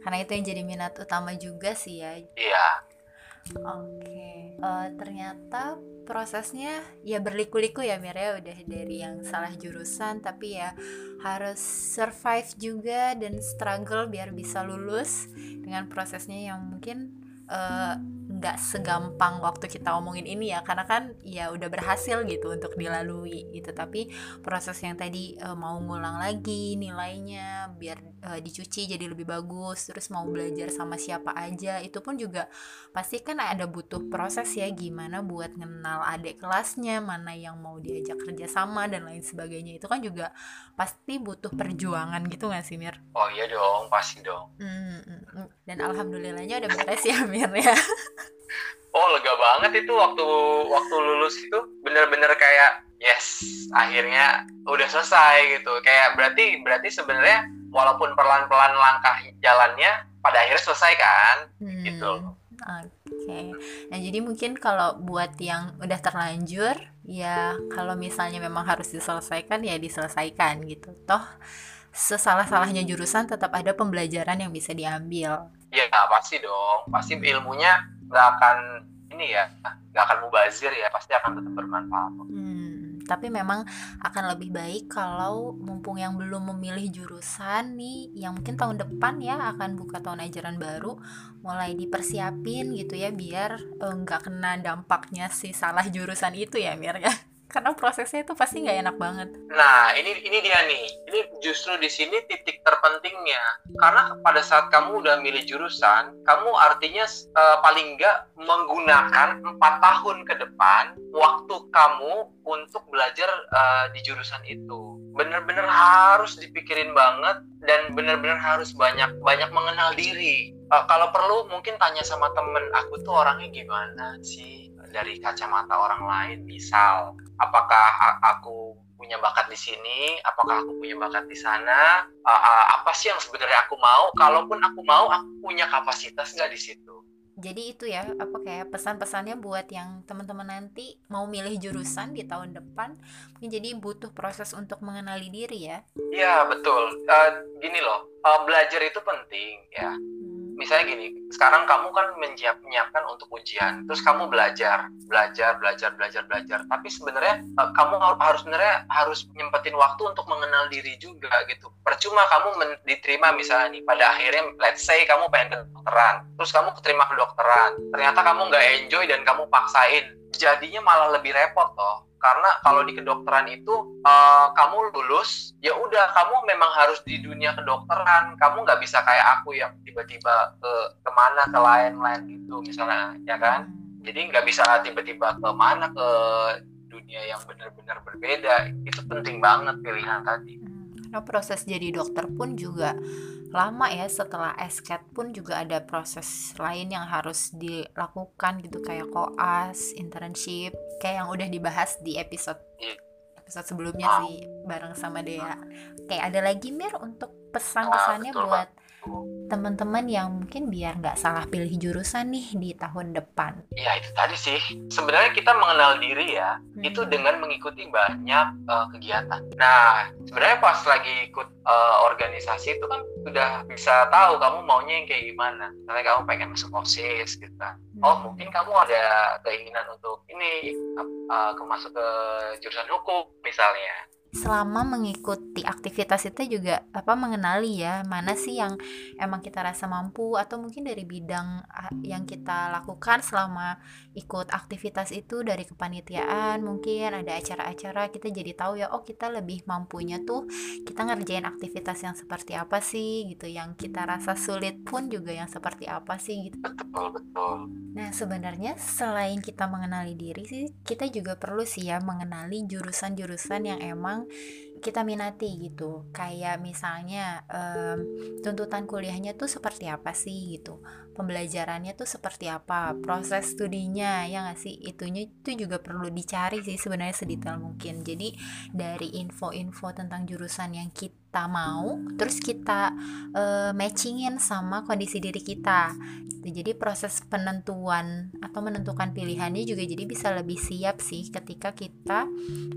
karena itu yang jadi minat utama juga sih ya iya oke okay. uh, eh, ternyata prosesnya ya berliku-liku ya Mir ya udah dari yang salah jurusan tapi ya harus survive juga dan struggle biar bisa lulus dengan prosesnya yang mungkin uh, nggak segampang waktu kita omongin ini ya karena kan ya udah berhasil gitu untuk dilalui gitu tapi proses yang tadi uh, mau ngulang lagi nilainya biar uh, dicuci jadi lebih bagus terus mau belajar sama siapa aja itu pun juga pasti kan ada butuh proses ya gimana buat kenal adik kelasnya mana yang mau diajak kerja sama dan lain sebagainya itu kan juga pasti butuh perjuangan gitu nggak sih Mir? Oh iya dong pasti dong. Hmm, hmm. dan alhamdulillahnya udah beres ya Mir ya. Oh lega banget itu waktu waktu lulus itu. Bener-bener kayak yes akhirnya udah selesai gitu. Kayak berarti berarti sebenarnya walaupun pelan-pelan langkah jalannya pada akhirnya selesai kan? Hmm, gitu. oke. Okay. nah jadi mungkin kalau buat yang udah terlanjur ya kalau misalnya memang harus diselesaikan ya diselesaikan gitu. Toh sesalah-salahnya jurusan tetap ada pembelajaran yang bisa diambil. Ya pasti dong. Pasti ilmunya nggak akan ini ya nggak akan mubazir ya pasti akan tetap bermanfaat. Hmm, tapi memang akan lebih baik kalau mumpung yang belum memilih jurusan nih yang mungkin tahun depan ya akan buka tahun ajaran baru mulai dipersiapin gitu ya biar eh, nggak uh, kena dampaknya si salah jurusan itu ya Mir ya karena prosesnya itu pasti nggak enak banget. Nah, ini ini dia nih. Ini justru di sini titik terpentingnya. Karena pada saat kamu udah milih jurusan, kamu artinya uh, paling nggak menggunakan empat tahun ke depan waktu kamu untuk belajar uh, di jurusan itu. Bener-bener harus dipikirin banget dan bener-bener harus banyak banyak mengenal diri. Uh, kalau perlu mungkin tanya sama temen aku tuh orangnya gimana sih dari kacamata orang lain misal apakah aku punya bakat di sini, apakah aku punya bakat di sana, uh, uh, apa sih yang sebenarnya aku mau, kalaupun aku mau, aku punya kapasitas nggak di situ. Jadi itu ya, apa kayak pesan-pesannya buat yang teman-teman nanti mau milih jurusan di tahun depan, jadi butuh proses untuk mengenali diri ya. Iya betul, uh, gini loh, uh, belajar itu penting ya misalnya gini, sekarang kamu kan menyiap, menyiapkan untuk ujian, terus kamu belajar, belajar, belajar, belajar, belajar. Tapi sebenarnya uh, kamu harus sebenarnya harus nyempetin waktu untuk mengenal diri juga gitu. Percuma kamu diterima misalnya nih, pada akhirnya let's say kamu pengen ke dokteran, terus kamu keterima ke dokteran, ternyata kamu nggak enjoy dan kamu paksain, jadinya malah lebih repot loh karena kalau di kedokteran itu uh, kamu lulus ya udah kamu memang harus di dunia kedokteran. Kamu nggak bisa kayak aku yang tiba-tiba ke ke mana ke lain-lain gitu misalnya ya kan? Jadi nggak bisa tiba-tiba ke mana ke dunia yang benar-benar berbeda. Itu penting banget pilihan tadi. Karena proses jadi dokter pun juga lama ya setelah SCAT pun juga ada proses lain yang harus dilakukan gitu kayak koas, internship, kayak yang udah dibahas di episode episode sebelumnya sih bareng sama Dea. Kayak ada lagi Mir untuk pesan-pesannya buat teman-teman yang mungkin biar nggak salah pilih jurusan nih di tahun depan? Ya itu tadi sih. Sebenarnya kita mengenal diri ya, hmm. itu dengan mengikuti banyak uh, kegiatan. Nah, sebenarnya pas lagi ikut uh, organisasi itu kan sudah bisa tahu kamu maunya yang kayak gimana. Misalnya kamu pengen masuk OSIS gitu kan. Oh, hmm. mungkin kamu ada keinginan untuk ini uh, masuk ke jurusan hukum misalnya selama mengikuti aktivitas itu juga apa mengenali ya mana sih yang emang kita rasa mampu atau mungkin dari bidang ah, yang kita lakukan selama ikut aktivitas itu dari kepanitiaan mungkin ada acara-acara kita jadi tahu ya oh kita lebih mampunya tuh kita ngerjain aktivitas yang seperti apa sih gitu. Yang kita rasa sulit pun juga yang seperti apa sih gitu. Betul betul. Nah sebenarnya selain kita mengenali diri sih kita juga perlu sih ya mengenali jurusan-jurusan yang emang kita minati gitu. Kayak misalnya um, tuntutan kuliahnya tuh seperti apa sih gitu pembelajarannya tuh seperti apa proses studinya ya nggak sih? Itunya itu juga perlu dicari sih sebenarnya sedetail mungkin. Jadi dari info-info tentang jurusan yang kita mau terus kita uh, matchingin sama kondisi diri kita. Gitu. jadi proses penentuan atau menentukan pilihannya juga jadi bisa lebih siap sih ketika kita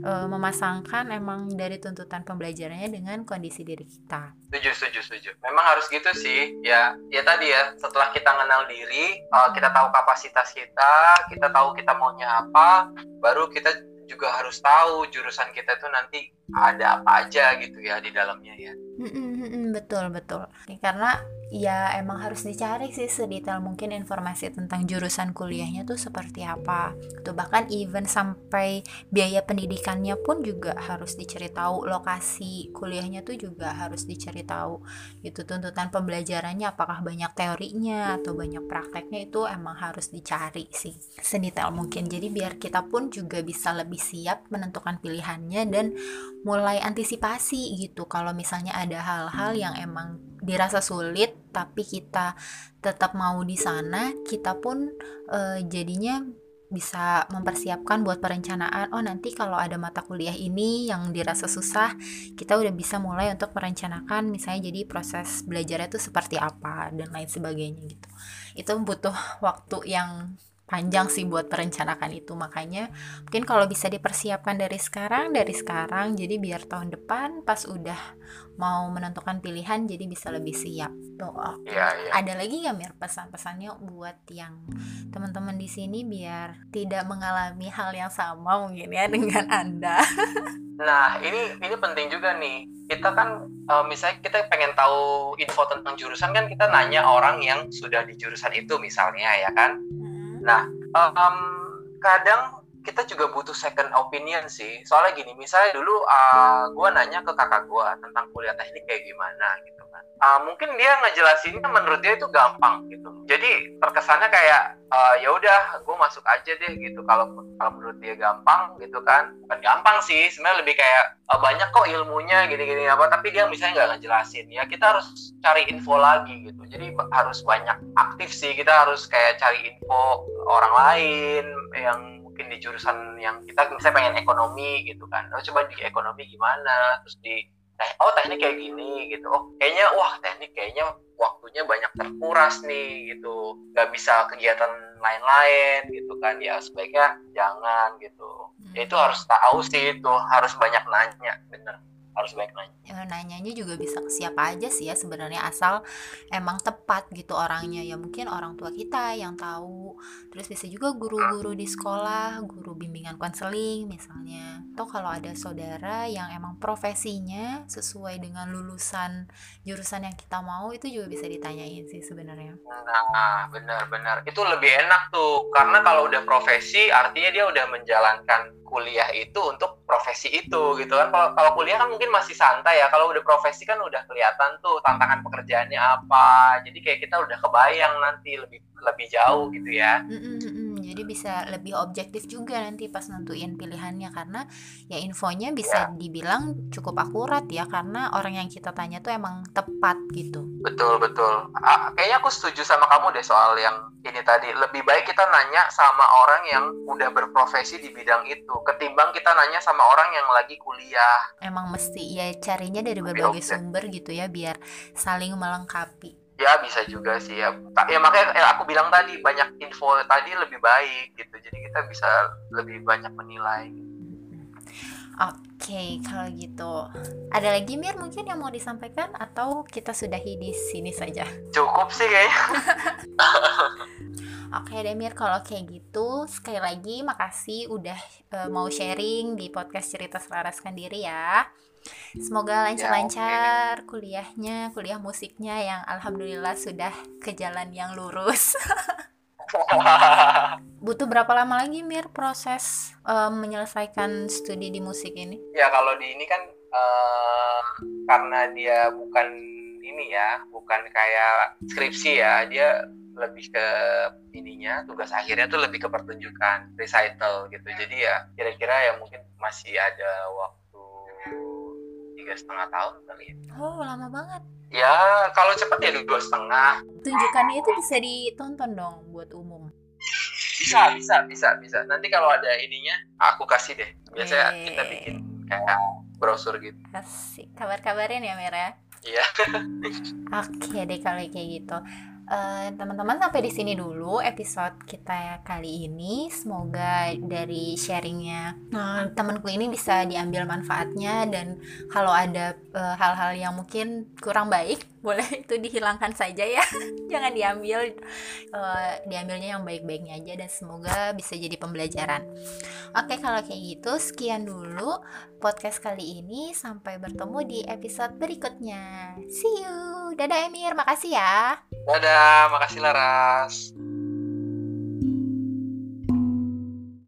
uh, memasangkan emang dari tuntutan pembelajarannya dengan kondisi diri kita. Setuju setuju setuju. Memang harus gitu sih. Ya ya tadi ya setelah kita mengenal diri uh, kita tahu kapasitas kita kita tahu kita maunya apa baru kita juga harus tahu jurusan kita itu nanti ada apa aja gitu ya di dalamnya ya. Betul betul. Karena ya emang harus dicari sih sedetail mungkin informasi tentang jurusan kuliahnya tuh seperti apa. Tuh bahkan even sampai biaya pendidikannya pun juga harus dicari tahu. Lokasi kuliahnya tuh juga harus dicari tahu. Itu tuntutan pembelajarannya apakah banyak teorinya atau banyak prakteknya itu emang harus dicari sih sedetail mungkin. Jadi biar kita pun juga bisa lebih siap menentukan pilihannya dan mulai antisipasi gitu. Kalau misalnya ada hal-hal yang emang dirasa sulit tapi kita tetap mau di sana kita pun uh, jadinya bisa mempersiapkan buat perencanaan oh nanti kalau ada mata kuliah ini yang dirasa susah kita udah bisa mulai untuk merencanakan misalnya jadi proses belajarnya itu seperti apa dan lain sebagainya gitu. Itu butuh waktu yang panjang sih buat merencanakan itu. Makanya mungkin kalau bisa dipersiapkan dari sekarang dari sekarang. Jadi biar tahun depan pas udah mau menentukan pilihan jadi bisa lebih siap. Tuh okay. ya, ya. ada lagi ya mir pesan-pesannya buat yang teman-teman di sini biar tidak mengalami hal yang sama mungkin ya dengan anda? Nah ini ini penting juga nih. Kita kan uh, misalnya kita pengen tahu info tentang jurusan kan kita nanya orang yang sudah di jurusan itu misalnya ya kan Nah, um, kadang kita juga butuh second opinion sih. Soalnya gini, misalnya dulu uh, gue nanya ke kakak gue tentang kuliah teknik kayak gimana gitu. Uh, mungkin dia ngejelasinnya menurut dia itu gampang gitu. Jadi terkesannya kayak uh, ya udah gue masuk aja deh gitu. Kalau kalau menurut dia gampang gitu kan, bukan gampang sih. Sebenarnya lebih kayak uh, banyak kok ilmunya gini-gini apa. Tapi dia misalnya nggak ngejelasin. Ya kita harus cari info lagi gitu. Jadi harus banyak aktif sih. Kita harus kayak cari info orang lain yang mungkin di jurusan yang kita misalnya pengen ekonomi gitu kan oh coba di ekonomi gimana terus di oh teknik kayak gini gitu. Oh kayaknya wah teknik kayaknya waktunya banyak terkuras nih gitu. Nggak bisa kegiatan lain-lain gitu kan. Ya sebaiknya jangan gitu. Ya itu harus tahu sih itu harus banyak nanya bener harus baik nanya. Ya, nanyanya juga bisa ke siapa aja sih ya sebenarnya asal emang tepat gitu orangnya. Ya mungkin orang tua kita yang tahu. Terus bisa juga guru-guru di sekolah guru bimbingan konseling misalnya. Atau kalau ada saudara yang emang profesinya sesuai dengan lulusan jurusan yang kita mau itu juga bisa ditanyain sih sebenarnya. Nah benar-benar. Itu lebih enak tuh. Karena kalau udah profesi artinya dia udah menjalankan kuliah itu untuk profesi itu gitu kan. Kalau kalau kuliah kan mungkin masih santai ya. Kalau udah profesi kan udah kelihatan tuh tantangan pekerjaannya apa. Jadi kayak kita udah kebayang nanti lebih lebih jauh gitu ya. Mm -mm jadi bisa lebih objektif juga nanti pas nentuin pilihannya. Karena ya infonya bisa ya. dibilang cukup akurat ya karena orang yang kita tanya tuh emang tepat gitu. Betul betul. Ah, kayaknya aku setuju sama kamu deh soal yang ini tadi. Lebih baik kita nanya sama orang yang udah berprofesi di bidang itu ketimbang kita nanya sama orang yang lagi kuliah. Emang mesti ya carinya dari berbagai sumber gitu ya biar saling melengkapi ya bisa juga sih ya ya makanya ya aku bilang tadi banyak info tadi lebih baik gitu jadi kita bisa lebih banyak menilai Oke, kalau gitu. Ada lagi Mir mungkin yang mau disampaikan atau kita sudahi di sini saja? Cukup sih kayaknya. Oke deh Mir, kalau kayak gitu sekali lagi makasih udah uh, mau sharing di podcast cerita selaraskan diri ya. Semoga lancar-lancar ya, okay. kuliahnya, kuliah musiknya yang alhamdulillah sudah ke jalan yang lurus. Butuh berapa lama lagi Mir proses um, menyelesaikan studi di musik ini? Ya kalau di ini kan uh, karena dia bukan ini ya, bukan kayak skripsi ya, dia lebih ke ininya tugas akhirnya tuh lebih ke pertunjukan recital gitu. Jadi ya kira-kira ya mungkin masih ada waktu tiga setengah tahun kali ya. Oh lama banget. Ya kalau cepet ya dua setengah. Tunjukannya itu bisa ditonton dong buat umum? Bisa bisa bisa bisa. Nanti kalau ada ininya aku kasih deh. Biasanya Eee. kita bikin kayak brosur gitu. Kasih kabar-kabarin ya Mira iya. Oke deh kalau kayak gitu. Eh, teman-teman sampai di sini dulu episode kita kali ini. Semoga dari sharingnya uh, temanku ini bisa diambil manfaatnya dan kalau ada uh, hal-hal yang mungkin kurang baik boleh itu dihilangkan saja ya. Jangan diambil uh, diambilnya yang baik-baiknya aja dan semoga bisa jadi pembelajaran. Oke kalau kayak gitu sekian dulu podcast kali ini. Sampai bertemu di episode berikutnya. See you. Dadah Emir. Makasih ya. Dadah makasih Laras